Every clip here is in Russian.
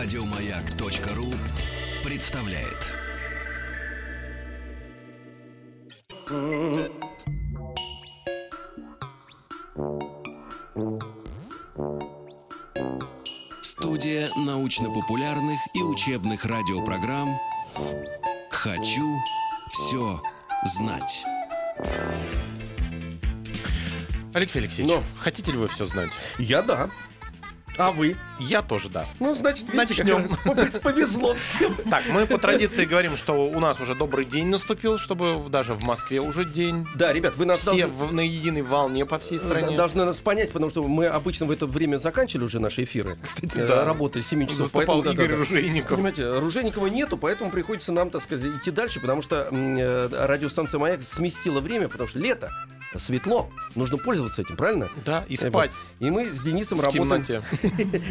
Радиомаяк.ру представляет. Студия научно-популярных и учебных радиопрограмм «Хочу все знать». Алексей Алексеевич, Но. хотите ли вы все знать? Я да. А вы? Я тоже да. Ну, значит, видите, Начнем. как повезло всем. Так, мы по традиции говорим, что у нас уже добрый день наступил, чтобы даже в Москве уже день. Да, ребят, вы нас Все должны, на единой волне по всей стране. должны нас понять, потому что мы обычно в это время заканчивали уже наши эфиры. Кстати, Э, да. Работы 7 часов. Заступал поэтому, Игорь да, да. Ружейников. Понимаете, Ружейникова нету, поэтому приходится нам, так сказать, идти дальше, потому что э, радиостанция «Маяк» сместила время, потому что лето, светло, нужно пользоваться этим, правильно? Да, и Э, спать. И мы с Денисом в работаем темноте.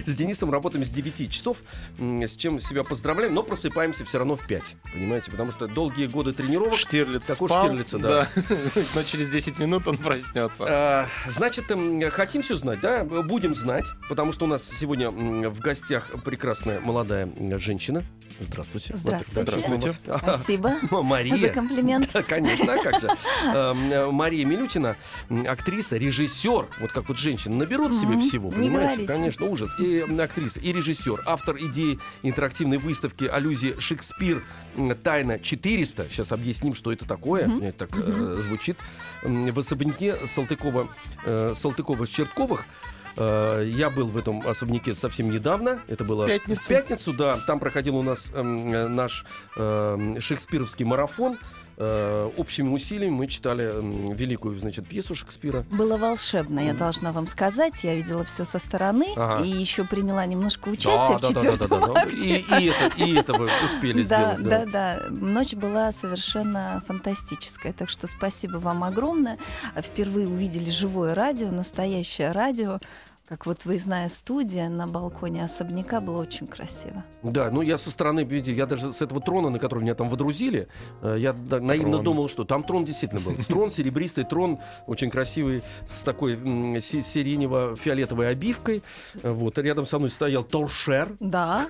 С Денисом работаем с 9 часов, с чем себя поздравляем, но просыпаемся все равно в 5. Понимаете, потому что долгие годы тренировок. Штирлиц Как у спал, Штирлица, да. Но через 10 минут он проснется. А, значит, м, хотим все знать, да? Будем знать, потому что у нас сегодня в гостях прекрасная молодая женщина. Здравствуйте. Здравствуйте. Здравствуйте. Спасибо Мария. за комплимент. Да, конечно, а как же. Эм, э, Мария Милютина, м, актриса, режиссер, вот как вот женщины наберут себе Мгм, всего, понимаете? Конечно, ужас. И актриса, и режиссер, автор идеи интерактивной выставки аллюзии Шекспир Тайна 400. Сейчас объясним, что это такое. Это так э, звучит. В особняке Салтыкова, э, Салтыкова с Чертковых. Э, Я был в этом особняке совсем недавно. Это было Пятницу. в пятницу, да. Там проходил у нас э, наш эм, шекспировский марафон. Э, Общими усилиями мы читали великую, значит, пьесу Шекспира. Было волшебно, я должна вам сказать. Я видела все со стороны Ага. и еще приняла немножко участие в да, да, да, четвертом да, да. акте. И, и это, и это вы успели Да, сделать. да, да. Ночь была совершенно фантастическая. Так что спасибо вам огромное. Впервые увидели живое радио, настоящее радио. Как вот выездная студия на балконе особняка было очень красиво. Да, ну я со стороны, видите, я даже с этого трона, на который меня там водрузили, э, я да, наивно Трон. думал, что там трон действительно был. Трон, серебристый трон, очень красивый, с такой сиренево-фиолетовой обивкой. Вот, и рядом со мной стоял торшер. Да.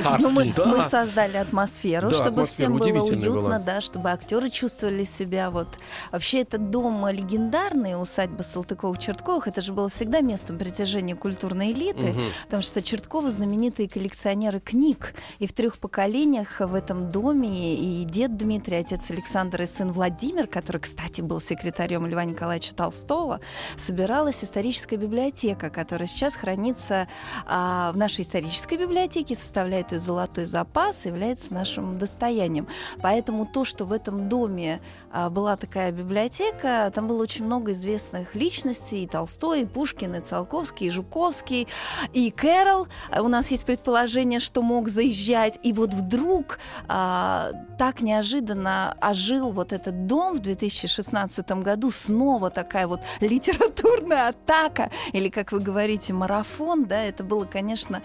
Царский. Ну, мы, Да. мы создали атмосферу, Да, чтобы атмосфера всем было уютно, была. да, чтобы актеры чувствовали себя вот. Вообще этот дом легендарный, усадьба Салтыковых-Чертковых, это же было всегда местом притяжения культурной элиты, Мгм. потому что Чертковы знаменитые коллекционеры книг, и в трех поколениях в этом доме и дед Дмитрий, отец Александр и сын Владимир, который, кстати, был секретарем Льва Николаевича Толстого, собиралась историческая библиотека, которая сейчас хранится а, в нашей исторической библиотеке, составляет ее золотой запас, является нашим достоянием. Поэтому то, что в этом доме а, была такая библиотека, там было очень много известных личностей, и Толстой, и Пушкин, и Циолковский, и Жуковский, и Кэрол. А У нас есть предположение, что мог заезжать. И вот вдруг а, так неожиданно ожил вот этот дом в 2016 году. Снова такая вот литературная атака, или, как вы говорите, марафон, да, это было, конечно,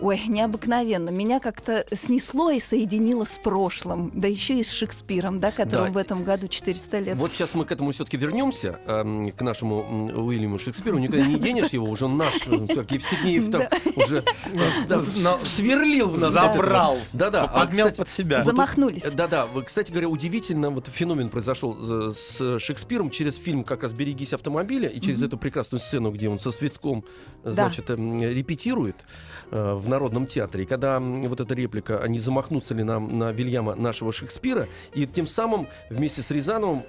ой, необыкновенно. Меня как-то снесло и соединило с прошлым, да еще и с Шекспиром, да, которому Да. в этом году 400 лет. Вот сейчас мы к этому все-таки вернемся, эм, к нашему Уильяму Шекспиру. Никогда не денешь его, уже он наш, э, как Евстигнеев там уже э, сверлил в нас. Забрал. Да-да. а, Подмял под себя. Замахнулись. Э, Да-да, вы, кстати говоря, удивительно, вот феномен произошел с Шекспиром через фильм как раз «Берегись автомобиля» и через эту прекрасную сцену, где он со Светком, Да. значит, эм, репетирует в Народном театре. И когда вот эта реплика, они замахнутся ли нам на Вильяма нашего Шекспира, и тем самым вместе с Рязановым,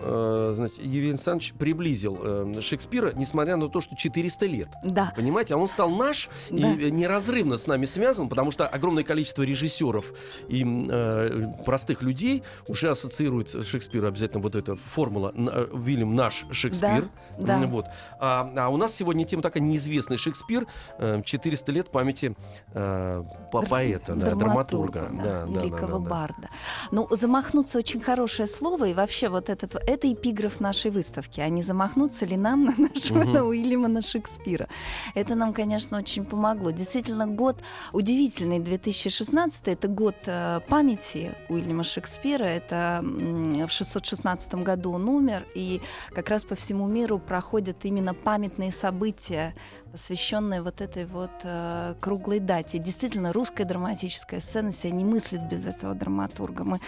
значит, Евгений Александрович приблизил Шекспира, несмотря на то, что 400 лет. Да. Понимаете, а он стал наш и Да. э, неразрывно с нами связан, потому что огромное количество режиссеров и э, простых людей уже ассоциируют Шекспира обязательно вот эта формула э, Вильям наш Шекспир. Да, да. Вот. А, а у нас сегодня тема такая неизвестный Шекспир, э, 400 лет памяти э, по- Др- поэта, да, драматурга. да, Да, да, великого да, да, да. барда. Ну, замахнуться очень хорошее слово, и вообще вот этот, это эпиграф нашей выставки. А не замахнуться ли нам на нашего Мгм. на Уильяма на Шекспира? Это нам, конечно, очень помогло. Действительно, год удивительный 2016 это год э, памяти Уильяма Шекспира. Это в 616 году он умер, и как раз по всему миру проходят именно памятные события посвященная вот этой вот э, круглой дате. Действительно, русская драматическая сцена себя не мыслит без этого драматурга. Мы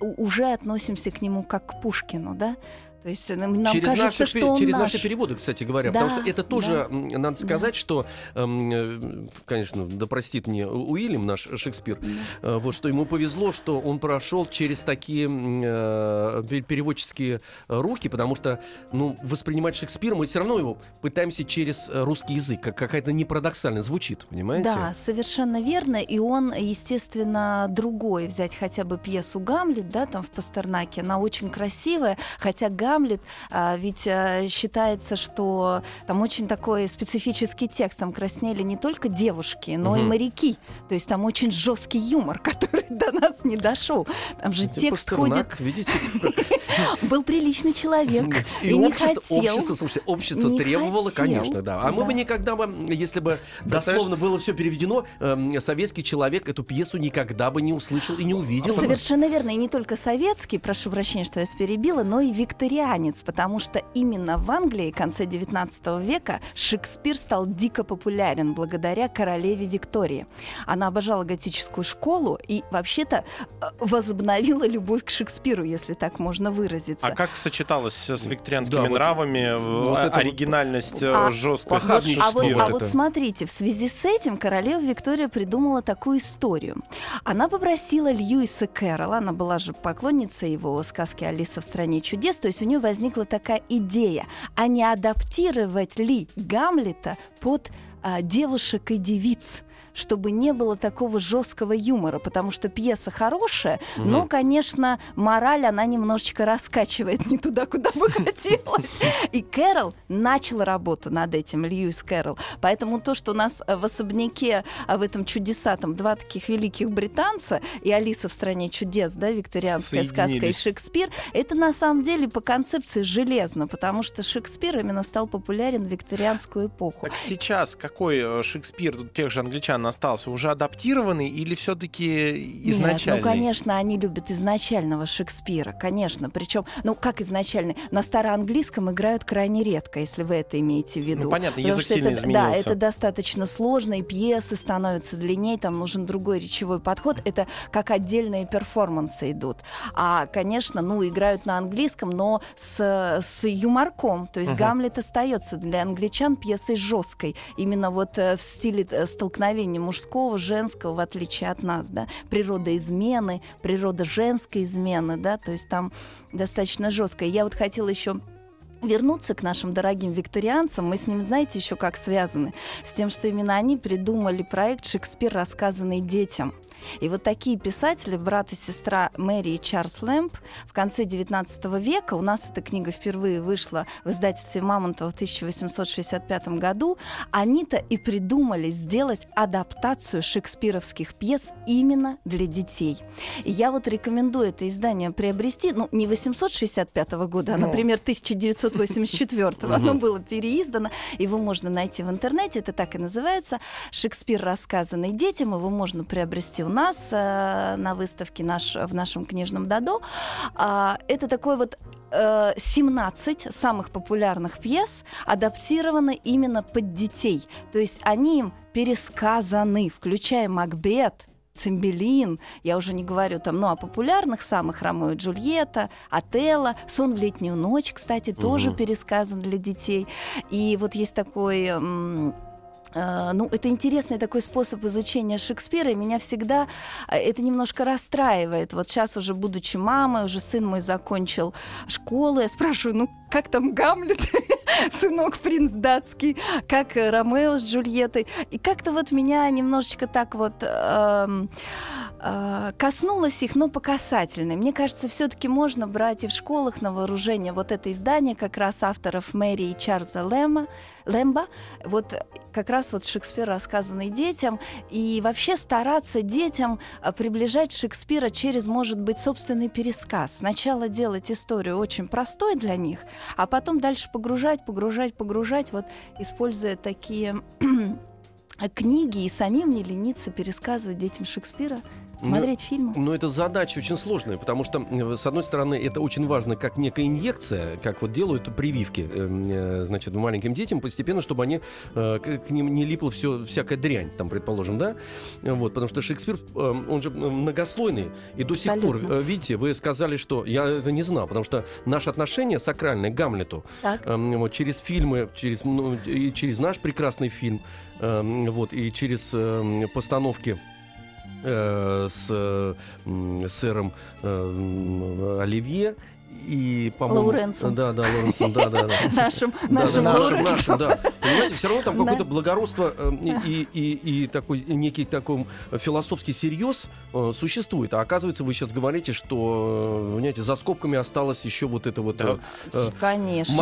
уже относимся к нему как к Пушкину, да? То есть э, нам через кажется, наши, что он Через наш. наши переводы, кстати говоря. Да, потому что это тоже, да, надо сказать, да. что, эм, конечно, да простит мне Уильям, наш Шекспир, да. Э, вот, что ему повезло, что он прошел через такие э, переводческие руки, потому что, ну, воспринимать Шекспира мы все равно его пытаемся через русский язык, как какая-то непарадоксально звучит, понимаете? Да, совершенно верно. И он, естественно, другой. Взять хотя бы пьесу «Гамлет», да, там в Пастернаке, она очень красивая, хотя Гамлет Гамлет, а, ведь а, считается, что там очень такой специфический текст. Там краснели не только девушки, но угу. и моряки. То есть там очень жесткий юмор, который до нас не дошел. Там же Видите, текст ходит. Видите? Был приличный человек. И, и общество, не хотел. Общество, слушайте, общество не требовало, хотел. конечно, да. А да. мы бы никогда бы, если бы дословно было все переведено, э, советский человек эту пьесу никогда бы не услышал и не увидел. Совершенно верно. И не только советский, прошу прощения, что я перебила, но и викторианский вегетарианец, потому что именно в Англии в конце XIX века Шекспир стал дико популярен благодаря королеве Виктории. Она обожала готическую школу и вообще-то э, возобновила любовь к Шекспиру, если так можно выразиться. А как сочеталось с викторианскими да, нравами вот, вот оригинальность, вот, а, жесткость а, а, вот, а вот смотрите, в связи с этим королева Виктория придумала такую историю. Она попросила Льюиса Кэрролла, она была же поклонницей его сказки «Алиса в стране чудес», то есть у нее возникла такая идея, а не адаптировать ли Гамлета под а, девушек и девиц? Чтобы не было такого жесткого юмора, потому что пьеса хорошая, угу. но, конечно, мораль она немножечко раскачивает не туда, куда бы хотелось. И Кэрол начал работу над этим, Льюис Кэрол. Поэтому то, что у нас в особняке а в этом чудеса там два таких великих британца и Алиса в стране чудес, да, викторианская сказка и Шекспир, это на самом деле по концепции железно, потому что Шекспир именно стал популярен в викторианскую эпоху. Так сейчас какой э, Шекспир, тут тех же англичан он остался? Уже адаптированный или все-таки изначальный? Нет, ну, конечно, они любят изначального Шекспира, конечно. Причем, ну, как изначальный? На староанглийском играют крайне редко, если вы это имеете в виду. Ну, понятно, язык сильно это, изменился. Да, это достаточно сложно, и пьесы становятся длиннее, там нужен другой речевой подход. Это как отдельные перформансы идут. А, конечно, ну, играют на английском, но с, с юморком. То есть угу. Гамлет остается для англичан пьесой жесткой. Именно вот э, в стиле э, столкновения отношения мужского, женского, в отличие от нас, да, природа измены, природа женской измены, да, то есть там достаточно жестко. Я вот хотела еще вернуться к нашим дорогим викторианцам. Мы с ним, знаете, еще как связаны? С тем, что именно они придумали проект «Шекспир, рассказанный детям». И вот такие писатели, брат и сестра Мэри и Чарльз Лэмп, в конце XIX века, у нас эта книга впервые вышла в издательстве Мамонтова в 1865 году, они-то и придумали сделать адаптацию шекспировских пьес именно для детей. И я вот рекомендую это издание приобрести, ну, не 865 года, а, ну. например, 1984. Оно было переиздано, его можно найти в интернете, это так и называется «Шекспир, рассказанный детям», его можно приобрести у нас э, на выставке наш, в нашем книжном Дадо. Э, это такой вот 17 э, самых популярных пьес адаптированы именно под детей. То есть они им пересказаны, включая Макбет, Цимбелин, я уже не говорю там, ну, о популярных самых Ромео и Джульетта, Отелло, Сон в летнюю ночь, кстати, угу. тоже пересказан для детей. И вот есть такой ну, это интересный такой способ изучения Шекспира, и меня всегда э, это немножко расстраивает. Вот сейчас уже, будучи мамой, уже сын мой закончил школу, я спрашиваю, ну, как там Гамлет, сынок принц датский, как Ромео с Джульеттой. И как-то вот меня немножечко так вот э, э, коснулось их, но по касательной. Мне кажется, все-таки можно брать и в школах на вооружение вот это издание как раз авторов Мэри и Чарльза Лэма, Лэмбо, вот как раз вот Шекспир, рассказанный детям, и вообще стараться детям а, приближать Шекспира через, может быть, собственный пересказ. Сначала делать историю очень простой для них, а потом дальше погружать, погружать, погружать, вот используя такие книги и самим не лениться пересказывать детям Шекспира смотреть ну, фильмы. Но это задача очень сложная, потому что, с одной стороны, это очень важно как некая инъекция, как вот делают прививки, эм, э, значит, маленьким детям постепенно, чтобы они, э, к ним не липла все, всякая дрянь, там, предположим, да? Вот, потому что Шекспир, эм, он же многослойный, и до сих пор, э, видите, вы сказали, что я это не знал, потому что наше отношение сакральное к Гамлету, так. Эм, вот, через фильмы, через, ну, и через наш прекрасный фильм, вот, и через постановки э, с э, сэром э, Оливье и, по-моему... Лоуренсом. Да, да, Лоуренсом, да, да, да. Нашим, нашим нашим, да. Понимаете, все равно там какое-то благородство э, и, и, и такой некий такой философский серьез э, существует. А оказывается, вы сейчас говорите, что, э, понимаете, за скобками осталось еще вот это вот... Конечно.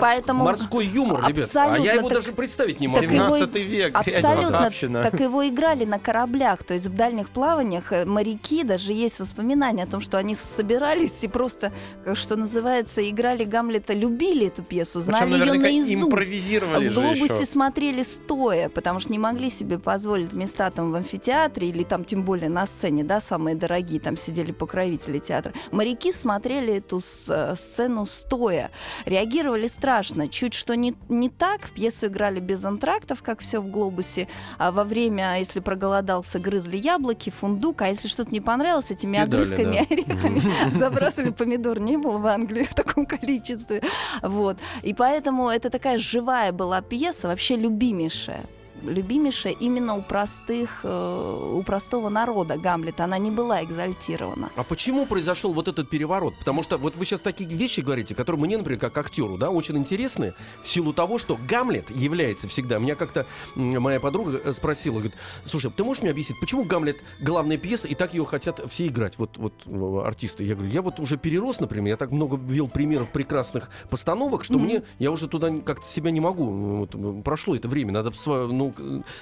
поэтому... Морской юмор, ребят. А я его даже представить не могу. 17 век. Абсолютно. Так его играли на кораблях. То есть в дальних плаваниях моряки, даже есть воспоминания о том, что они собирались и просто что называется, играли Гамлета, любили эту пьесу, знали ее наизусть. импровизировали В глобусе смотрели стоя, потому что не могли себе позволить места там в амфитеатре или там тем более на сцене, да, самые дорогие, там сидели покровители театра. Моряки смотрели эту э, сцену стоя, реагировали страшно. Чуть что не, не так, пьесу играли без антрактов, как все в глобусе, а во время, если проголодался, грызли яблоки, фундук, а если что-то не понравилось, этими огрызками, орехами забрасывали помидоры помидор не был в Англии в таком количестве. Вот. И поэтому это такая живая была пьеса, вообще любимейшая любимейшая именно у простых, э, у простого народа Гамлета. Она не была экзальтирована. А почему произошел вот этот переворот? Потому что вот вы сейчас такие вещи говорите, которые мне, например, как актеру, да, очень интересны в силу того, что Гамлет является всегда. Меня как-то моя подруга э, спросила, говорит, слушай, ты можешь мне объяснить, почему Гамлет главная пьеса и так ее хотят все играть, вот, вот артисты? Я говорю, я вот уже перерос, например, я так много вел примеров прекрасных постановок, что mm-hmm. мне, я уже туда как-то себя не могу. Вот, прошло это время, надо в свое, ну,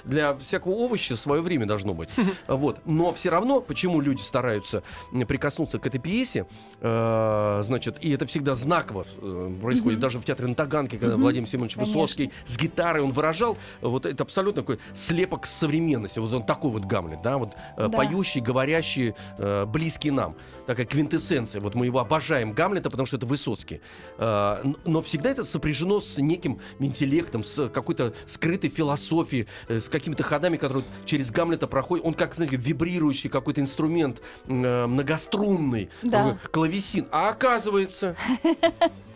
для всякого овоща свое время должно быть. Вот. Но все равно, почему люди стараются прикоснуться к этой пьесе, э, значит, и это всегда знаково э, происходит, даже в театре на Таганке, когда Владимир Семенович Высоцкий с гитарой он выражал, вот это абсолютно такой слепок современности. Вот он такой вот Гамлет, да, вот э, да. поющий, говорящий, э, близкий нам. Такая квинтэссенция. Вот мы его обожаем Гамлета, потому что это Высоцкий. Э, но всегда это сопряжено с неким интеллектом, с какой-то скрытой философией, Э, с какими-то ходами, которые через Гамлета проходят. Он как, знаете, вибрирующий какой-то инструмент, э, многострунный, да. клавесин. А оказывается...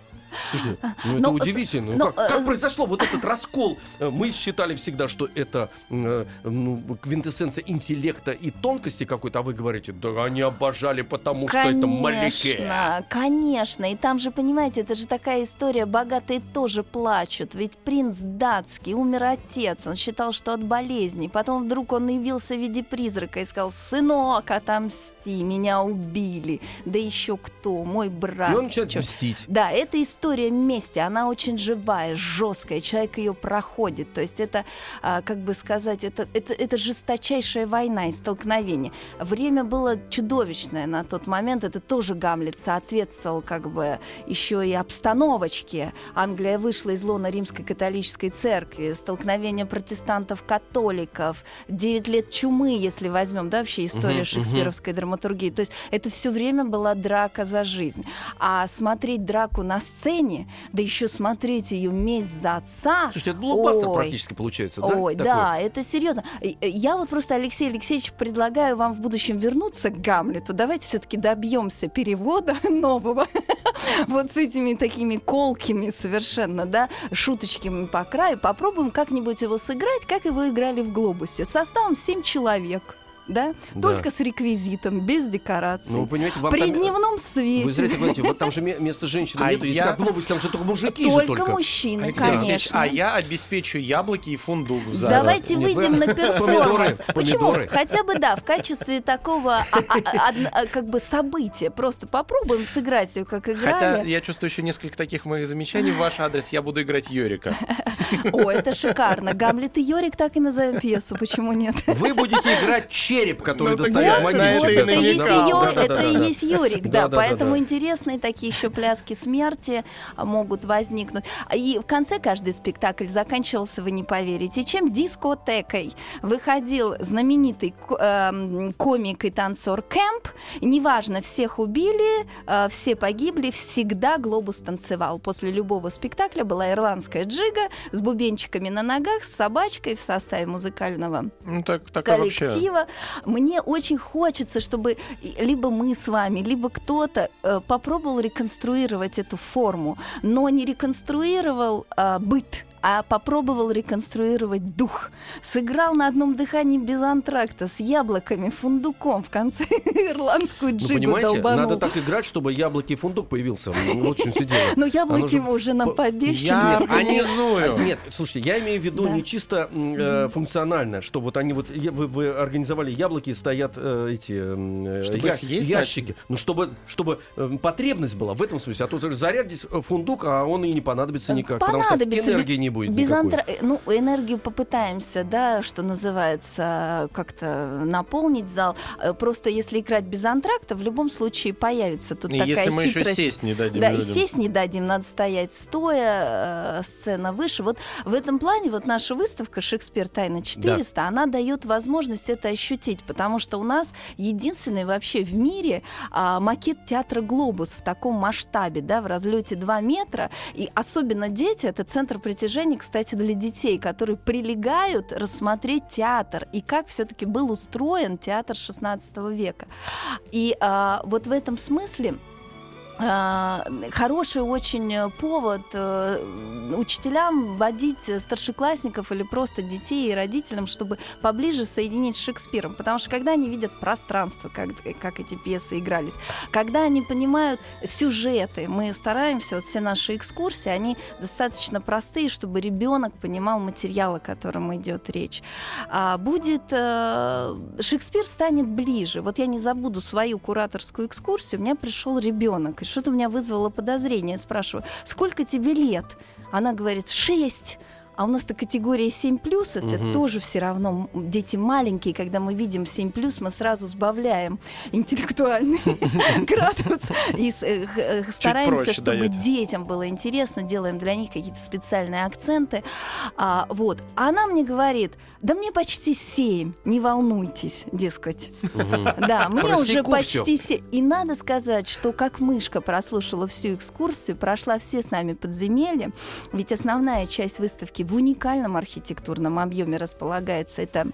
Слушайте, ну но, это удивительно. Но, как, как э, произошло вот этот раскол? Э, мы считали всегда, что это э, ну, квинтэссенция интеллекта и тонкости какой-то, а вы говорите, да они обожали, потому конечно, что это маляки. Конечно, конечно. И там же, понимаете, это же такая история, богатые тоже плачут. Ведь принц датский, умер отец, он считал, что от болезни. Потом вдруг он явился в виде призрака и сказал, сынок, отомсти, меня убили. Да еще кто? Мой брат. И он начинает мстить. Да, это история история мести, она очень живая, жесткая, человек ее проходит. То есть это, а, как бы сказать, это, это, это жесточайшая война и столкновение. Время было чудовищное на тот момент, это тоже Гамлет соответствовал как бы еще и обстановочке. Англия вышла из лона римской католической церкви, столкновение протестантов-католиков, 9 лет чумы, если возьмем, да, вообще история uh-huh, шекспировской uh-huh. драматургии. То есть это все время была драка за жизнь. А смотреть драку на сцене сцене, да еще смотреть ее месть за отца. Слушайте, это блокбастер ой, практически получается, да? Ой, такой? да, это серьезно. Э, я вот просто, Алексей Алексеевич, предлагаю вам в будущем вернуться к Гамлету. Давайте все-таки добьемся перевода нового. вот с этими такими колкими совершенно, да, шуточками по краю. Попробуем как-нибудь его сыграть, как его играли в «Глобусе». Составом 7 человек. Да? Да. Только с реквизитом, без декораций. Ну, вы понимаете, вам При там- дневном свете. Вы зря говорите, вот там же ме- место женщины А нету, если я- как в глобусе, там же только мужики же только, только. мужчины, Алексей Алексеевич, конечно. а я обеспечу яблоки и фундук в зале. Давайте Нет, выйдем вы- на перформанс. Почему? помидоры. Хотя бы да, в качестве такого а, а, а, как бы события. Просто попробуем сыграть ее, как Хотя играли. я чувствую еще несколько таких моих замечаний в ваш адрес. Я буду играть Йорика. О, это шикарно. Гамлет и Йорик так и назовем пьесу, почему нет? Вы будете играть череп, который Ну, достает вот, это и есть это и есть Юрик, да, поэтому интересные такие еще пляски смерти а, могут возникнуть. И в конце каждый спектакль заканчивался, вы не поверите, чем дискотекой. Выходил знаменитый эм, комик и танцор Кэмп, неважно, всех убили, э, все погибли, всегда глобус танцевал. После любого спектакля была ирландская джига с бубенчиками на ногах, с собачкой в составе музыкального Ну так, так а вообще. Мне очень хочется, чтобы либо мы с вами, либо кто-то э, попробовал реконструировать эту форму, но не реконструировал а, быт, а попробовал реконструировать дух. Сыграл на одном дыхании без антракта, с яблоками, фундуком в конце ирландскую Ну, джигу понимаете, долбанул. надо так играть, чтобы яблоки и фундук появился. Ну, Вот в чем все дело. Но Оно яблоки мы уже нам по- пообещали. Я организую. Нет, слушайте, я имею в виду не чисто э, функционально, что вот они вот вы, организовали яблоки, стоят э, эти э, ящики. Ну чтобы чтобы потребность была в этом смысле, а то зарядить фундук, а он и не понадобится никак, потому что энергии не будет Без никакой. антра- Ну, энергию попытаемся, да, что называется, как-то наполнить зал. Э, Просто если играть без антракта, в любом случае появится тут И такая если мы еще хитрость. сесть не дадим Да, и людям. сесть не дадим, надо стоять стоя, э, сцена выше. Вот в этом плане вот наша выставка «Шекспир. Тайна 400», она дает возможность это ощутить, потому что у нас единственный вообще в мире а, макет театра «Глобус» в таком масштабе, да, в разлете 2 метра. И особенно дети — это центр притяжения, кстати, для детей, которые прилегают рассмотреть театр и как все-таки был устроен театр 16 века. И а, вот в этом смысле хороший очень повод э, учителям водить старшеклассников или просто детей и родителям, чтобы поближе соединить с Шекспиром. Потому что когда они видят пространство, как, как эти пьесы игрались, когда они понимают сюжеты, мы стараемся, вот все наши экскурсии, они достаточно простые, чтобы ребенок понимал материал, о котором идет речь. А, будет э, Шекспир станет ближе. Вот я не забуду свою кураторскую экскурсию. У меня пришел ребенок, что-то у меня вызвало подозрение. Спрашиваю, сколько тебе лет? Она говорит, шесть. А у нас-то категория 7 плюс, это Мгм. тоже все равно дети маленькие, когда мы видим 7 плюс, мы сразу сбавляем интеллектуальный градус и э, э, стараемся, чтобы детям было интересно, делаем для них какие-то специальные акценты. А, вот. А она мне говорит, да мне почти 7, не волнуйтесь, дескать. Да, мне уже почти се... И надо сказать, что как мышка прослушала всю экскурсию, прошла все с нами подземелья, ведь основная часть выставки в уникальном архитектурном объеме располагается. Это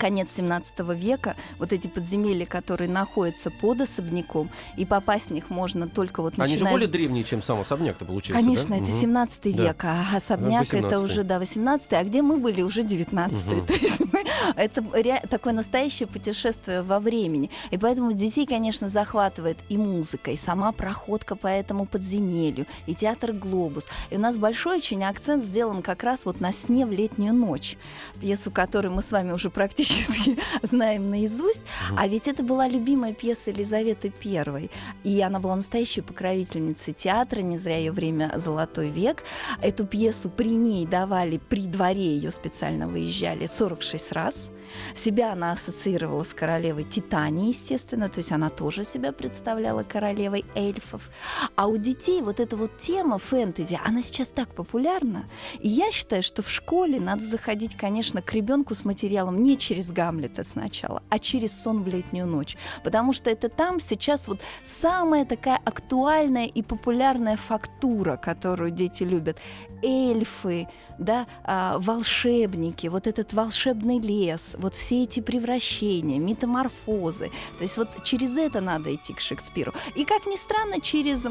конец 17 века, вот эти подземелья, которые находятся под особняком, и попасть в них можно только вот Они же начиная более древние, чем сам особняк-то получается, Конечно, да? это Мгм. 17 Да. век, а особняк это 18-й. уже, да, 18 а где мы были уже 19 Мгм. То есть мы- это ре- такое настоящее путешествие во времени. И поэтому детей, конечно, захватывает и музыка, и сама проходка по этому подземелью, и театр «Глобус». И у нас большой очень акцент сделан как раз вот на «Сне в летнюю ночь», пьесу, которую мы с вами уже практически знаем наизусть. А ведь это была любимая пьеса Елизаветы I. И она была настоящей покровительницей театра, не зря ее время «Золотой век». Эту пьесу при ней давали, при дворе ее специально выезжали 46 раз. Себя она ассоциировала с королевой Титани, естественно, то есть она тоже себя представляла королевой эльфов. А у детей вот эта вот тема фэнтези, она сейчас так популярна. И я считаю, что в школе надо заходить, конечно, к ребенку с материалом не через Гамлета сначала, а через сон в летнюю ночь. Потому что это там сейчас вот самая такая актуальная и популярная фактура, которую дети любят. Эльфы, да, а, волшебники, вот этот волшебный лес, вот все эти превращения, метаморфозы. То есть вот через это надо идти к Шекспиру. И, как ни странно, через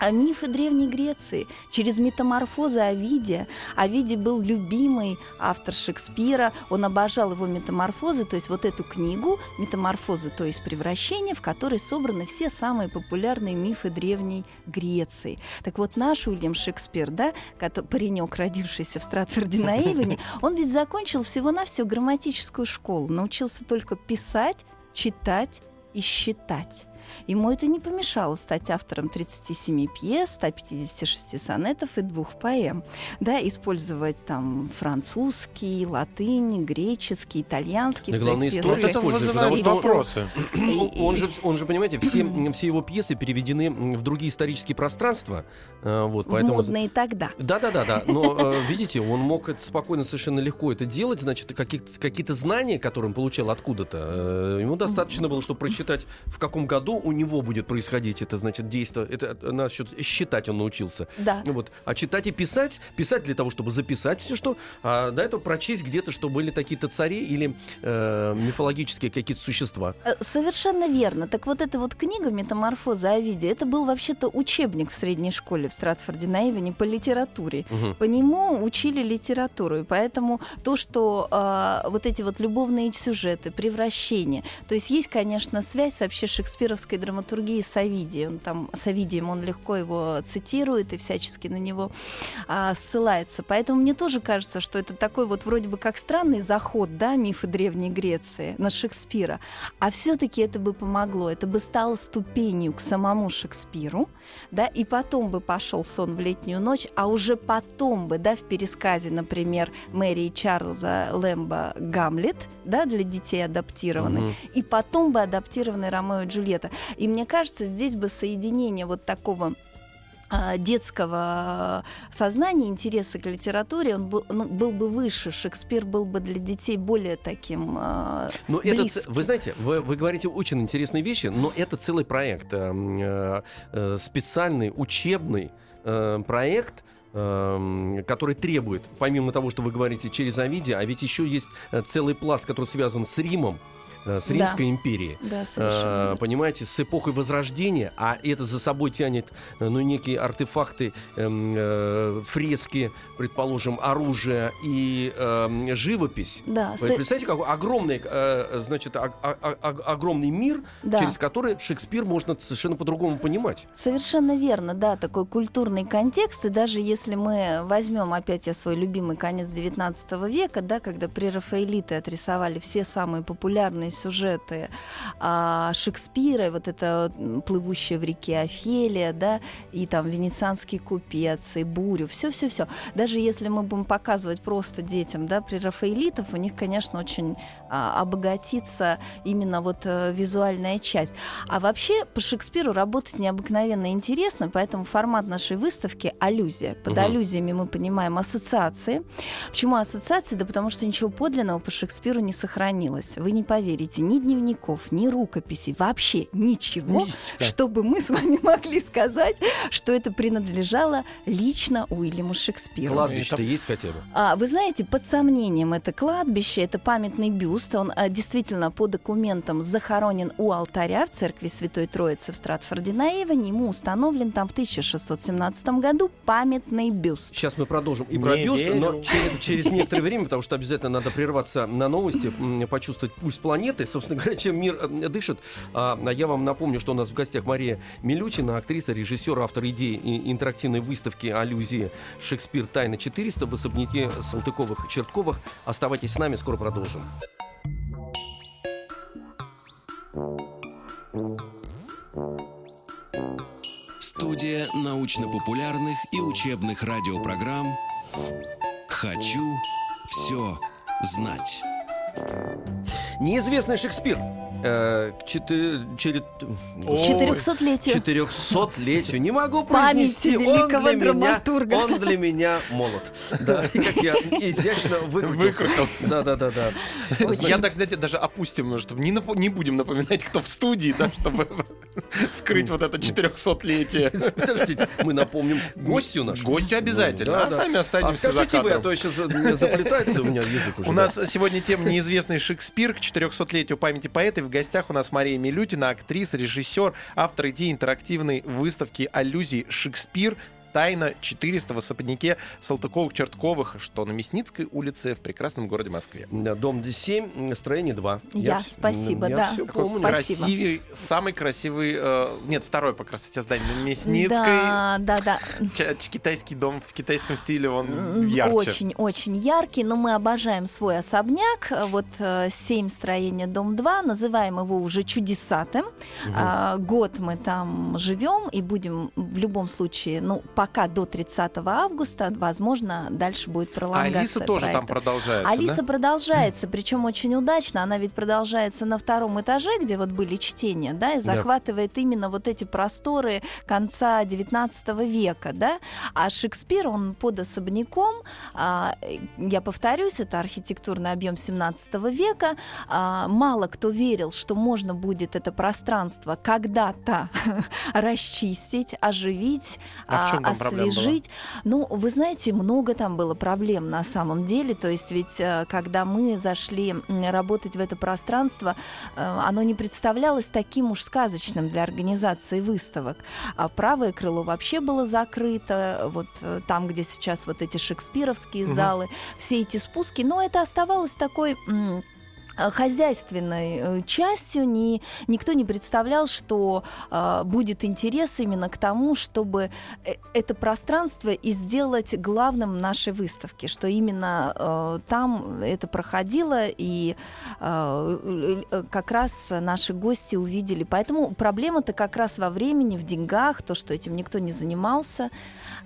а мифы Древней Греции через метаморфозы Овидия. Овидий был любимый автор Шекспира, он обожал его метаморфозы, то есть вот эту книгу «Метаморфозы», то есть превращение, в которой собраны все самые популярные мифы Древней Греции. Так вот, наш Уильям Шекспир, да, паренек, родившийся в Стратфорде на Эйвоне, он ведь закончил всего-навсего грамматическую школу, научился только писать, читать и считать. Ему это не помешало стать автором 37 пьес, 156 сонетов и двух поэм. Да, использовать там французский, латынь, греческий, итальянский. Да, главное, историю это вызывает вопросы. Он же, он же, понимаете, все, все его пьесы переведены в другие исторические пространства. Э, вот, поэтому... Модные тогда. Да-да-да. да. Но, э, видите, он мог это спокойно, совершенно легко это делать. Значит, какие-то знания, которые он получал откуда-то, э, ему достаточно было, чтобы прочитать, в каком году у него будет происходить это, значит, действие. Это насчет считать он научился. Да. Вот. А читать и писать, писать для того, чтобы записать все, что, а до этого прочесть где-то, что были какие-то цари или э, мифологические какие-то существа. Э, совершенно верно. Так вот эта вот книга «Метаморфоза Овидия», это был вообще-то учебник в средней школе в Стратфорде на Иване по литературе. Угу. По нему учили литературу, и поэтому то, что э, вот эти вот любовные сюжеты, превращения, то есть есть, конечно, связь вообще шекспировской классической драматургии с Овидием. Там, с Овидием он легко его цитирует и всячески на него а, ссылается. Поэтому мне тоже кажется, что это такой вот вроде бы как странный заход, да, мифы Древней Греции на Шекспира. А все-таки это бы помогло, это бы стало ступенью к самому Шекспиру, да, и потом бы пошел сон в летнюю ночь, а уже потом бы, да, в пересказе, например, Мэри и Чарльза Лэмбо «Гамлет», да, для детей адаптированный, угу. и потом бы адаптированный Ромео и Джульетта. И мне кажется, здесь бы соединение вот такого а, детского сознания, интереса к литературе, он был, ну, был бы выше. Шекспир был бы для детей более таким э, но это, Вы знаете, вы, вы говорите очень интересные вещи, но это целый проект, э, э, специальный, учебный э, проект, эм, который требует, помимо того, что вы говорите через Овидия, а ведь еще есть э, целый пласт, который связан с Римом, с Римской да. империи. Да, совершенно. Э, понимаете, с эпохой Возрождения, а это за собой тянет э, ну, некие артефакты, эм, э, фрески, предположим, оружие и э, живопись. Да, Вы представляете, какой огромный, э, значит, о, о, о, огромный мир, да. через который Шекспир можно совершенно по-другому понимать. Совершенно верно, да, такой культурный контекст, и даже если мы возьмем опять я свой любимый конец XIX века, да, когда прерафаэлиты отрисовали все самые популярные популярные сюжеты а, Шекспира, вот это плывущая в реке Офелия, да, и там венецианский купец, и бурю, все-все-все. Даже если мы будем показывать просто детям, да, при Рафаэлитов, у них, конечно, очень а, обогатится именно вот а, визуальная часть. А вообще по Шекспиру работать необыкновенно интересно, поэтому формат нашей выставки — аллюзия. Под угу. аллюзиями мы понимаем ассоциации. Почему ассоциации? Да потому что ничего подлинного по Шекспиру не сохранилось. Вы не поверите поверите, ни дневников, ни рукописей, вообще ничего, Мистика. чтобы мы с вами могли сказать, что это принадлежало лично Уильяму Шекспиру. Кладбище-то есть хотя бы? А, вы знаете, под сомнением это кладбище, это памятный бюст, он а, действительно по документам захоронен у алтаря в церкви Святой Троицы в Стратфорде на Эйвоне, ему установлен там в 1617 году памятный бюст. Сейчас мы продолжим и про Не бюст, верю. но через, через некоторое время, потому что обязательно надо прерваться на новости, почувствовать пусть планеты, планеты, собственно говоря, чем мир э, дышит. А, я вам напомню, что у нас в гостях Мария Милючина, актриса, режиссер, автор идеи интерактивной выставки аллюзии «Шекспир. Тайна 400» в особняке Салтыковых-Чертковых. Оставайтесь с нами, скоро продолжим. Студия научно-популярных и учебных радиопрограмм «Хочу все знать». Неизвестный Шекспир. Э, Четырехсотлетию. Четырехсотлетию. Не могу произнести. Памяти великого он для драматурга. Меня, он для меня молод. Да, и как я изящно выкрутился. выкрутился. Да, да, да, да. Я так, знаете, даже опустим, чтобы не, не будем напоминать, кто в студии, да, чтобы скрыть вот это четырехсотлетие. Подождите, мы напомним гостю нашему. Гостю обязательно, а сами останемся А скажите вы, а то сейчас заплетается у меня язык уже. У нас сегодня тема неизвестный Шекспир к четырехсотлетию памяти поэта в гостях у нас Мария Милютина, актриса, режиссер, автор идеи интерактивной выставки аллюзий «Шекспир», Тайна 400 в особняке Салтыковых-Чертковых, что на Мясницкой улице в прекрасном городе Москве. Да, Дом 7, строение 2. Я, вс- спасибо, я да. Какой помню. Спасибо. Красивый, самый красивый, э, нет, второй по красоте здание на Мясницкой. Да, да, да. Ч- китайский дом в китайском стиле, он ярче. Очень, очень яркий, но мы обожаем свой особняк. Вот э, 7 строения дом 2, называем его уже чудесатым. А, год мы там живем и будем в любом случае, ну, пока до 30 августа, возможно, дальше будет А пролонгация Алиса тоже там проекта. продолжается, Алиса да? продолжается, причем очень удачно. Она ведь продолжается на втором этаже, где вот были чтения, да, и Да. захватывает именно вот эти просторы конца XIX века, да. А Шекспир, он под особняком, а, я повторюсь, это архитектурный объем XVII века. А, мало кто верил, что можно будет это пространство когда-то расчистить, оживить, А чём там была? освежить. Ну, вы знаете, много там было проблем на самом деле. То есть ведь э, когда мы зашли работать в это пространство, э, оно не представлялось таким уж сказочным для организации выставок. А правое крыло вообще было закрыто, вот э, там, где сейчас вот эти шекспировские Мгм. залы, все эти спуски, но это оставалось такой... э, хозяйственной э, частью не, никто не представлял, что э, будет интерес именно к тому, чтобы э, это пространство и сделать главным нашей выставки, что именно э, там это проходило, и э, как раз наши гости увидели. Поэтому проблема-то как раз во времени, в деньгах, то, что этим никто не занимался,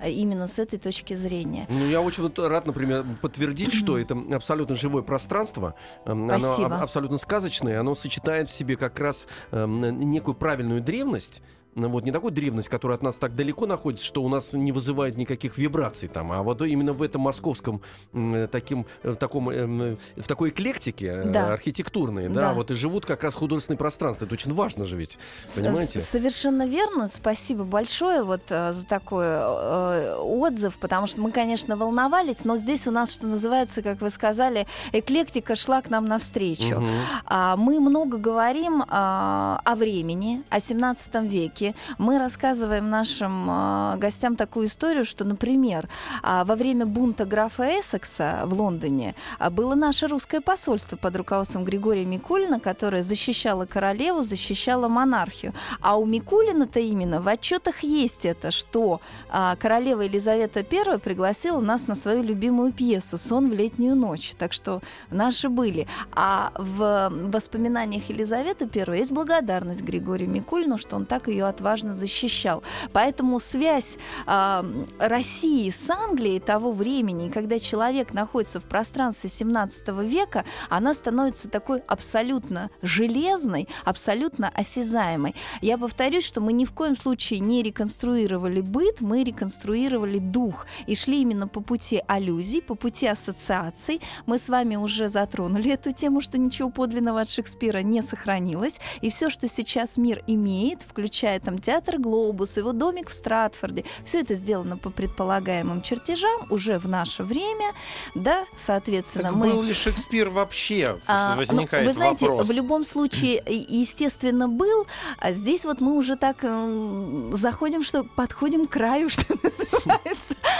именно с этой точки зрения. Ну, я очень рад, например, подтвердить, что это абсолютно живое пространство. Спасибо. Аб- абсолютно сказочное. Оно сочетает в себе как раз эм, некую правильную древность. Вот не такую древность, которая от нас так далеко находится, что у нас не вызывает никаких вибраций там, а вот именно в этом московском м, таким, э, таком, эм, в такой эклектике э, Да. архитектурной, да, Да. вот и живут как раз художественные пространства. Это очень важно же ведь, понимаете? с- Совершенно верно. Спасибо большое вот э, за такой э, отзыв, потому что мы, конечно, волновались, но здесь у нас, что называется, как вы сказали, эклектика шла к нам навстречу. Мгм. А, Мы много говорим а, о времени, о 17 веке. Мы рассказываем нашим а, гостям такую историю, что, например, а, во время бунта графа Эссекса в Лондоне а, было наше русское посольство под руководством Григория Микулина, которое защищало королеву, защищало монархию. А у Микулина-то именно в отчетах есть это, что а, королева Елизавета I пригласила нас на свою любимую пьесу «Сон в летнюю ночь». Так что наши были. А в воспоминаниях Елизаветы I есть благодарность Григорию Микулину, что он так ее отважно защищал. Поэтому связь а, России с Англией того времени, когда человек находится в пространстве 17 века, она становится такой абсолютно железной, абсолютно осязаемой. Я повторюсь, что мы ни в коем случае не реконструировали быт, мы реконструировали дух и шли именно по пути аллюзий, по пути ассоциаций. Мы с вами уже затронули эту тему, что ничего подлинного от Шекспира не сохранилось. И все, что сейчас мир имеет, включая там театр Глобус, его домик в Стратфорде, все это сделано по предполагаемым чертежам уже в наше время, да, соответственно, Так мы... был ли Шекспир вообще? А, ну, Возникает вы знаете, вопрос. в любом случае, естественно, был. А здесь вот мы уже так м, заходим, что подходим к краю, что называется.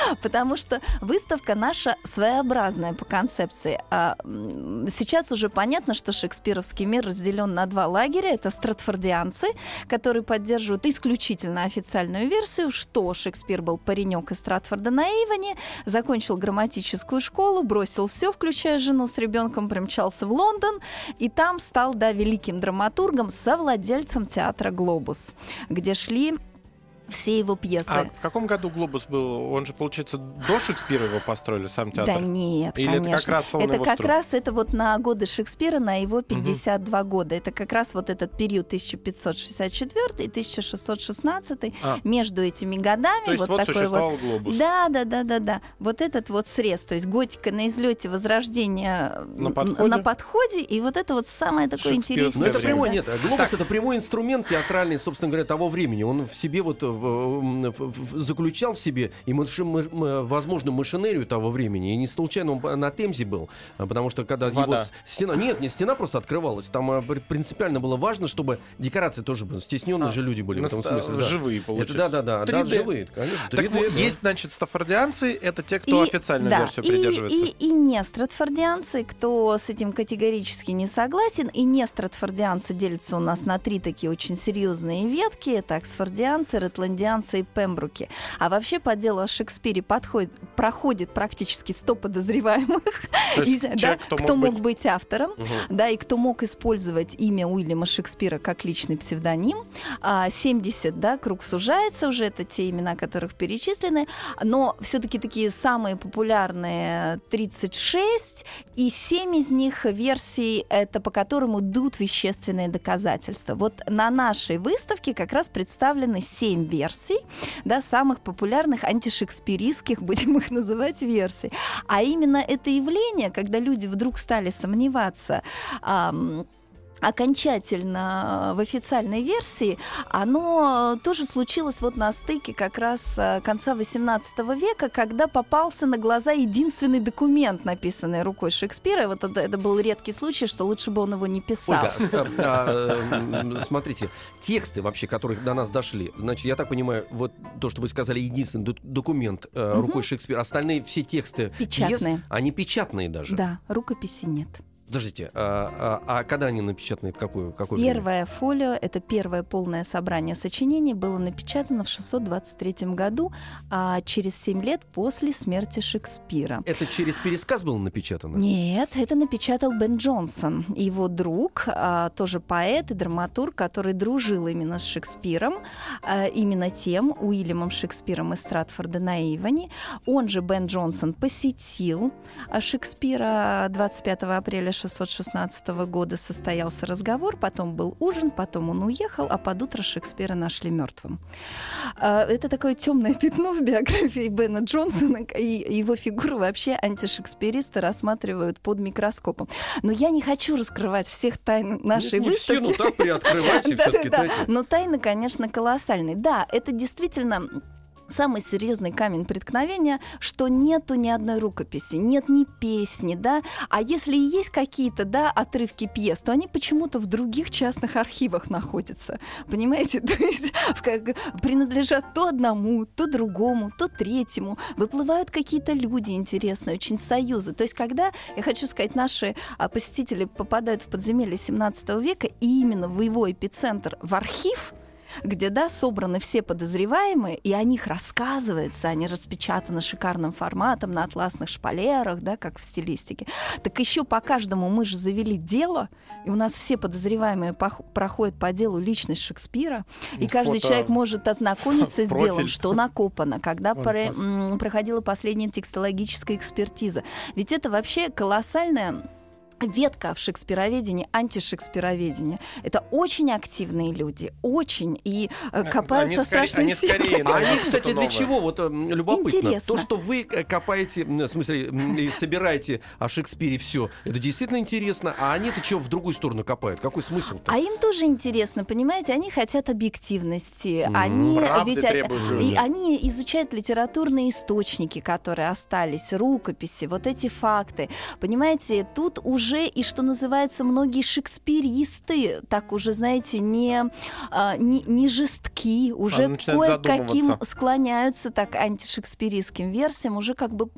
Потому что выставка наша своеобразная по концепции. А, сейчас уже понятно, что шекспировский мир разделен на два лагеря. Это стратфордианцы, которые поддерживают исключительно официальную версию, что Шекспир был паренек из Стратфорда на Иване, закончил грамматическую школу, бросил все, включая жену с ребенком, примчался в Лондон, и там стал, да, великим драматургом, совладельцем театра «Глобус», где шли все его пьесы. А в каком году Глобус был? Он же, получается, до Шекспира его построили, сам театр? Да нет, Или конечно. это как раз он это его как строил? раз это вот на годы Шекспира, на его 52 года. Это как раз вот этот период 1564 и 1616 А. между этими годами. То есть вот, вот, такой вот Глобус. Да, да, да, да, да. Вот этот вот срез, то есть готика на излете возрождения На подходе? на подходе, и вот это вот самое такое Шекспировское Ну, интересное. это прямой, нет, глобус Так. это прямой инструмент театральный, собственно говоря, того времени. Он в себе вот в- заключал в себе и, маши- м- м- возможно, машинерию того времени. И не случайно он на Темзе был, а, потому что когда его Вода. с- стена... Нет, не стена просто открывалась. Там а, пр- принципиально было важно, чтобы декорации тоже были. Стесненные А, же люди были в этом наста- смысле. да. Живые, Это получается. да, да, да, да, 3D. живые, конечно. Так 3D, вот, да. есть, значит, стаффордианцы, это те, кто официальную да, версию и- придерживается. И, и, не стратфордианцы, кто с этим категорически не согласен, и не стратфордианцы делятся у нас на три такие очень серьезные ветки. Это оксфордианцы, ретландианцы и пембруки. А вообще по делу о Шекспире подходит, проходит практически 100 подозреваемых, и, да, человек, кто, мог быть, автором, Мгм. да, и кто мог использовать имя Уильяма Шекспира как личный псевдоним. А, 70, да, круг сужается уже, это те имена, которых перечислены, но все-таки такие самые популярные 36, и 7 из них версий, это по которым идут вещественные доказательства. Вот на нашей выставке как раз представлены 7 версий, да, самых популярных антишекспиристских, будем их называть, версий. А именно это явление, когда люди вдруг стали сомневаться, ам, окончательно в официальной версии, оно тоже случилось вот на стыке как раз э, конца XVIII века, когда попался на глаза единственный документ, написанный рукой Шекспира. Вот это, это был редкий случай, что лучше бы он его не писал. Ольга, с- а, смотрите, тексты вообще, которые до нас дошли, значит, я так понимаю, вот то, что вы сказали, единственный документ э, рукой Шекспира, остальные все тексты Печатные. они печатные даже. Да, рукописи нет. Подождите, а, а- а когда они напечатаны, какое, в какое время? Первое фолио, это первое полное собрание сочинений, было напечатано в 623 году, а через 7 лет после смерти Шекспира. Это через пересказ было напечатано? Нет, это напечатал Бен Джонсон, его друг, а, тоже поэт и драматург, который дружил именно с Шекспиром, а, именно тем Уильямом Шекспиром из Стратфорда на Иване. Он же, Бен Джонсон, посетил а, Шекспира 25 апреля 616 года состоялся разговор, потом был ужин, потом он уехал, а под утро Шекспира нашли мертвым. А, Это такое темное пятно в биографии Бена Джонсона, и его фигуру вообще антишекспиристы рассматривают под микроскопом. Но я не хочу раскрывать всех тайн нашей Нет, не все, выставки. ну так приоткрывайте все-таки. Да-да-да. Но тайны, конечно, колоссальные. Да, это действительно самый серьезный камень преткновения, что нету ни одной рукописи, нет ни песни, да, а если и есть какие-то, да, отрывки пьес, то они почему-то в других частных архивах находятся, понимаете, то есть как- принадлежат то одному, то другому, то третьему, выплывают какие-то люди интересные, очень союзы, то есть когда, я хочу сказать, наши а, посетители попадают в подземелье 17 века, и именно в его эпицентр, в архив, где, да, собраны все подозреваемые, и о них рассказывается, они распечатаны шикарным форматом на атласных шпалерах, да, как в стилистике. Так еще по каждому мы же завели дело, и у нас все подозреваемые проходят по делу личность Шекспира, и каждый Фото- человек может ознакомиться с профиль. делом, что накопано, когда проходила последняя текстологическая экспертиза. Ведь это вообще колоссальная ветка в шекспироведении, антишекспироведении. Это очень активные люди, очень, и э, копают они со скорее- страшной они силой. скорее А они, кстати, для новое. чего? Вот м, любопытно. Интересно. То, что вы э, копаете, в смысле, и собираете о Шекспире все, это действительно интересно. А они-то чего в другую сторону копают? Какой смысл-то? А им тоже интересно, понимаете, они хотят объективности, М, они правды ведь а- требуют и они изучают литературные источники, которые остались, рукописи, вот эти факты. Понимаете, тут уже и что называется многие шекспиристы, так уже знаете, не а, не, не жестки, уже кое-каким склоняются так антишекспиристским версиям, уже как бы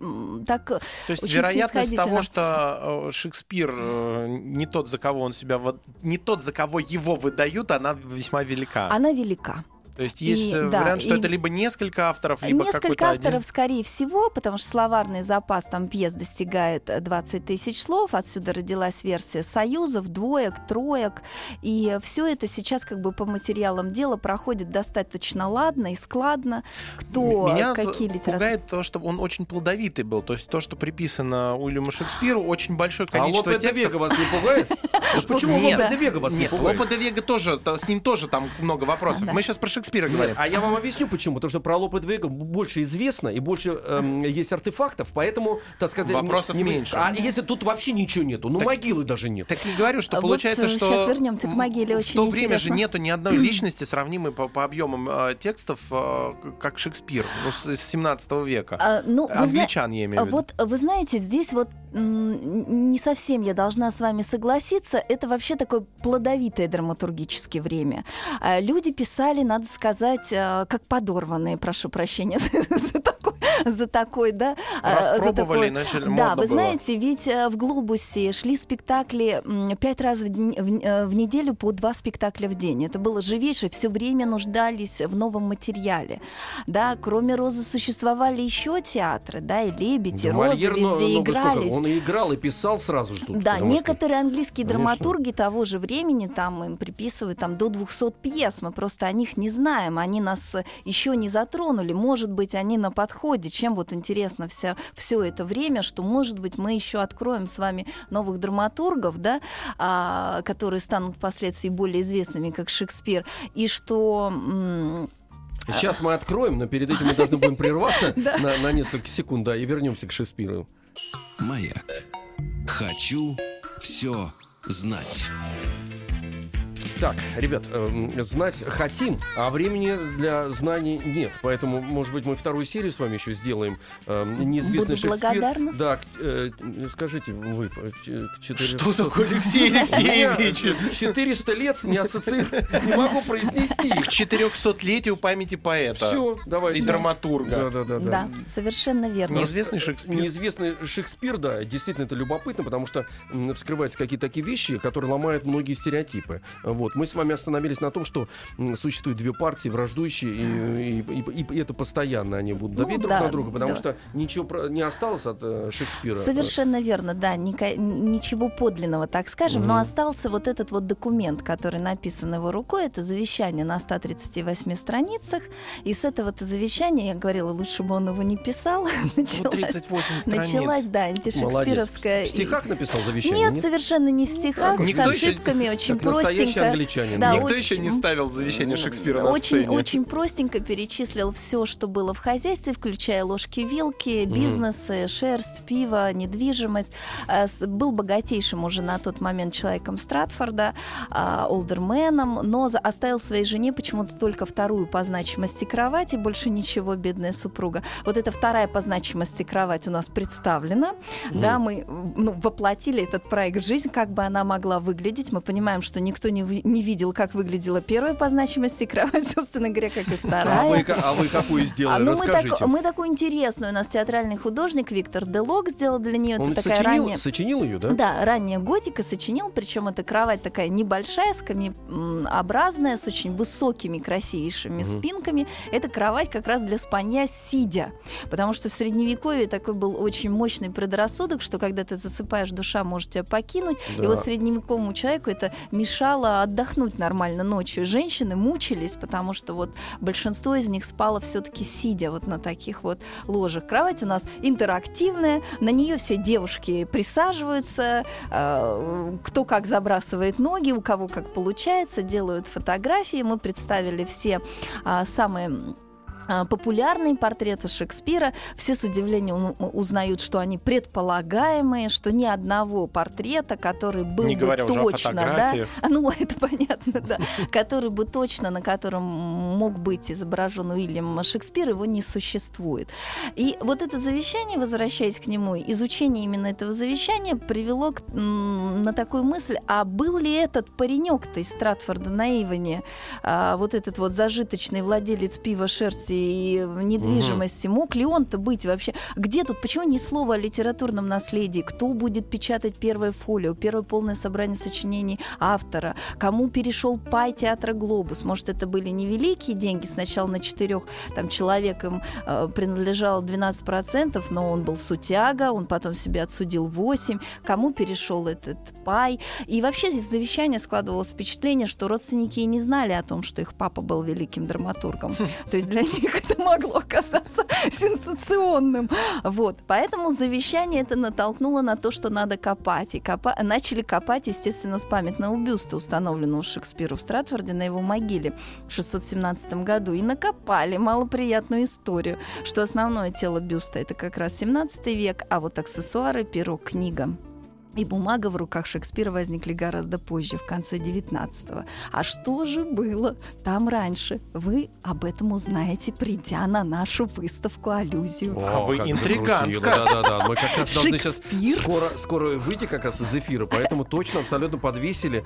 так То есть вероятность того, что э, Шекспир э, не тот, за кого он себя, не тот, за кого его выдают, она весьма велика. она велика. То есть есть И- э, да, вариант, что и- это либо несколько авторов, либо Несколько авторов, один. скорее всего, потому что словарный запас там пьес достигает э, 20 тысяч слов. Отсюда родилась версия союзов, двоек, троек. И все это сейчас как бы по материалам дела проходит достаточно ладно и складно. Кто, Меня за- какие литературы... пугает то, что он очень плодовитый был. То есть то, что приписано Уильяму Шекспиру, очень большое А количество Лопе де текстов. Вега вас не пугает? Почему. Лопе де Вега вас не пугает? Лопе де Вега тоже, то- с ним тоже там много вопросов. Да. Мы сейчас про Шекспира Шекспира говорим. А я вам объясню почему. Потому что про Лопе Двейга больше известно и больше эм, есть артефактов, поэтому, так сказать... Вопросов не- меньше. А если тут вообще ничего нету? Ну, Так- могилы даже нет. Так и говорю, что А вот, получается, э, что щас вернемся к могиле, в очень то время же интересно. нету ни одной личности, сравнимой по, по объемам э, текстов, э, как Шекспир, ну, с, с 17 века. А, ну, вы зна- Англичан, я имею в виду. Вот вы знаете, здесь вот не совсем я должна с вами согласиться. Это вообще такое плодовитое драматургическое время. А, Люди писали, надо сказать, а, как подорванные, прошу прощения за такой, за да, за Распробовали, такой- начали, Да, вы было. знаете, ведь э, в Глобусе шли спектакли пять раз в, дн- в э, в неделю по два спектакля в день. Это было живейшее, все время нуждались в новом материале. Да, кроме Розы существовали еще театры, да, и Лебедь, и Да, Мольер, ну, везде вы сколько, игрались. Он и играл, и писал сразу же тут. Да, потому что- некоторые английские Конечно. драматурги того же времени там им приписывают там до 200 пьес. Мы просто о них не знаем, они нас еще не затронули. Может быть, они на подходе. Чем вот интересно все, все это время, что, может быть, мы еще откроем с вами новых драматургов, да, а, которые станут впоследствии более известными, как Шекспир, и что... м, Сейчас мы откроем, но перед этим мы должны будем прерваться на, на несколько секунд, да, и вернемся к Шекспиру. Маяк. Хочу все знать. Так, ребят, эм, знать хотим, а времени для знаний нет. Поэтому, может быть, мы вторую серию с вами еще сделаем. Эм, неизвестный Буду Шекспир. благодарна. Да, э, скажите вы, э, ч- к 400 Что такое, Алексей Алексеевич? 400 лет не ассоциирую, не могу произнести. К 400-летию памяти поэта Все, давайте. и драматурга. Да, да, да. Да, совершенно верно. Неизвестный Шекспир. Неизвестный Шекспир, да, действительно это любопытно, потому что м, вскрываются какие-то такие вещи, которые ломают многие стереотипы. Вот. Мы с вами остановились на том, что существует две партии враждующие, и, и- и- и это постоянно они будут Ну давить друг да, на друга, потому да. что ничего не осталось от э, Шекспира. Совершенно верно, да, ника- ничего подлинного, так скажем, но Мгм. остался вот этот вот документ, который написан его рукой, это завещание на 138 страницах, и с этого-то завещания, я говорила, лучше бы он его не писал, Ну, началась, 38 страниц. началась, да, Молодец. антишекспировская... В стихах написал завещание? Нет, совершенно не в стихах, Никто с еще- ошибками, очень Как настоящий простенько. Англичанин. Да, Никто очень- еще не ставил завещание Шекспира на очень, сцене. очень простенько перечислил все, что было в хозяйстве, включая ложки-вилки, Мгм. бизнесы, шерсть, пиво, недвижимость. Э, Был богатейшим уже на тот момент человеком Стратфорда, а, олдерменом, но оставил своей жене почему-то только вторую по значимости кровать и больше ничего, бедная супруга. Вот эта вторая по значимости кровать у нас представлена. Мгм. Да, мы ну, воплотили этот проект в жизнь, как бы она могла выглядеть. Мы понимаем, что никто не, не видел, как выглядела первая по значимости кровать, собственно говоря, как и А вторая. вы, ка- а вы какую А, сделали? ну, мы, Расскажите. так- мы такую интересную. У нас театральный художник Виктор Делок сделал для нее. Он Это такая сочинил, ранняя... сочинил ее, да? Да, ранняя готика сочинил, причем эта кровать такая небольшая, скамьеобразная, с очень высокими, красивейшими Мгм. спинками. Это кровать как раз для спанья сидя, потому что в средневековье такой был очень мощный предрассудок, что когда ты засыпаешь, душа может тебя покинуть, и Да. вот средневековому человеку это мешало отдохнуть нормально ночью. Женщины мучились, потому что вот большинство из них спало все-таки сидя вот на таких вот ложах. Кровать у нас интерактивная, на нее все девушки присаживаются, э, кто как забрасывает ноги, у кого как получается, делают фотографии. Мы представили все а, самые популярные портреты Шекспира. Все с удивлением узнают, что они предполагаемые, что ни одного портрета, который был Не бы точно, да, а, ну это понятно, да, который бы точно, на котором мог быть изображен Уильям Шекспир, его не существует. И вот это завещание, возвращаясь к нему, изучение именно этого завещания привело к, на такую мысль, а был ли этот паренек-то из Стратфорда на Иване, а, вот этот вот зажиточный владелец пива, шерсти и недвижимости, мог ли он-то быть вообще? Где тут, почему ни слова о литературном наследии? Кто будет печатать первое фолио, первое полное собрание сочинений автора? Кому перешел пай театра «Глобус»? Может, это были невеликие деньги, сначала на четырех там, человек им э, принадлежало 12%, но он был сутяга, он потом себе отсудил 8. Кому перешел этот пай? И вообще здесь завещание складывалось впечатление, что родственники и не знали о том, что их папа был великим драматургом. То есть для них них это могло оказаться сенсационным. Вот. Поэтому завещание это натолкнуло на то, что надо копать. И копа... начали копать, естественно, с памятного бюста, установленного Шекспиру в Стратфорде на его могиле в 617 году. И накопали малоприятную историю, что основное тело бюста это как раз 17 век, а вот аксессуары, перо, книга и бумага в руках Шекспира возникли гораздо позже, в конце 19-го. А что же было там раньше? Вы об этом узнаете, придя на нашу выставку «Аллюзию». А вы интригантка. Да-да-да, мы как раз должны сейчас Шекспир? скоро, скоро выйти как раз из эфира, поэтому точно абсолютно подвесили.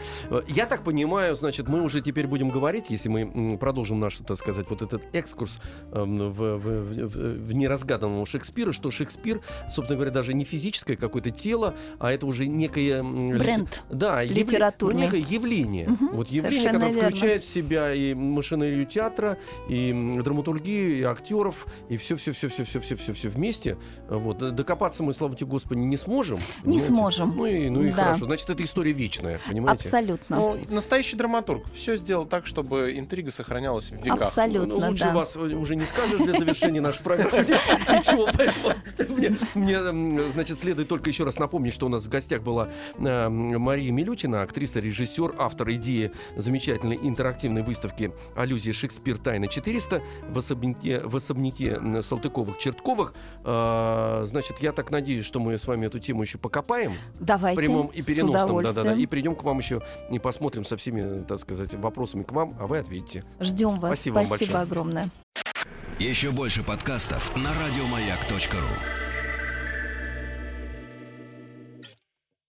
Я так понимаю, значит, мы уже теперь будем говорить, если мы продолжим наш, так сказать, вот этот экскурс эм, в, в- в- в неразгаданного Шекспира, что Шекспир, собственно говоря, даже не физическое какое-то тело, а это уже некое... м, лите- Бренд. Да, явле- литературный. ну, некое явление. Мгм, вот явление, совершенно которое верно. включает в себя и машинерию театра, и драматургию, и актеров, и все, все, все, все, все, все, все, все вместе. Вот докопаться мы, слава тебе, Господи, не сможем. Не понимаете? сможем. Ну и, ну и Да. хорошо. Значит, это история вечная, понимаете? Абсолютно. Ну, настоящий драматург все сделал так, чтобы интрига сохранялась в веках. Абсолютно, Ну, лучше да. вас э, уже не скажешь для завершения нашей программы. Ничего, поэтому мне, значит, следует только еще раз напомнить, что у нас в гостях была э, Мария Милютина, актриса, режиссер, автор идеи замечательной интерактивной выставки «Аллюзия Шекспир. Тайна 400» в особняке, в особняке Салтыковых-Чертковых. Э, Значит, я так надеюсь, что мы с вами эту тему еще покопаем Давайте прямом и с переносном, да-да-да, удовольствием. и придем к вам еще и посмотрим со всеми, так сказать, вопросами к вам, а вы ответите. Ждем вас. Спасибо вам большое. огромное. Еще больше подкастов на радиомаяк.ру.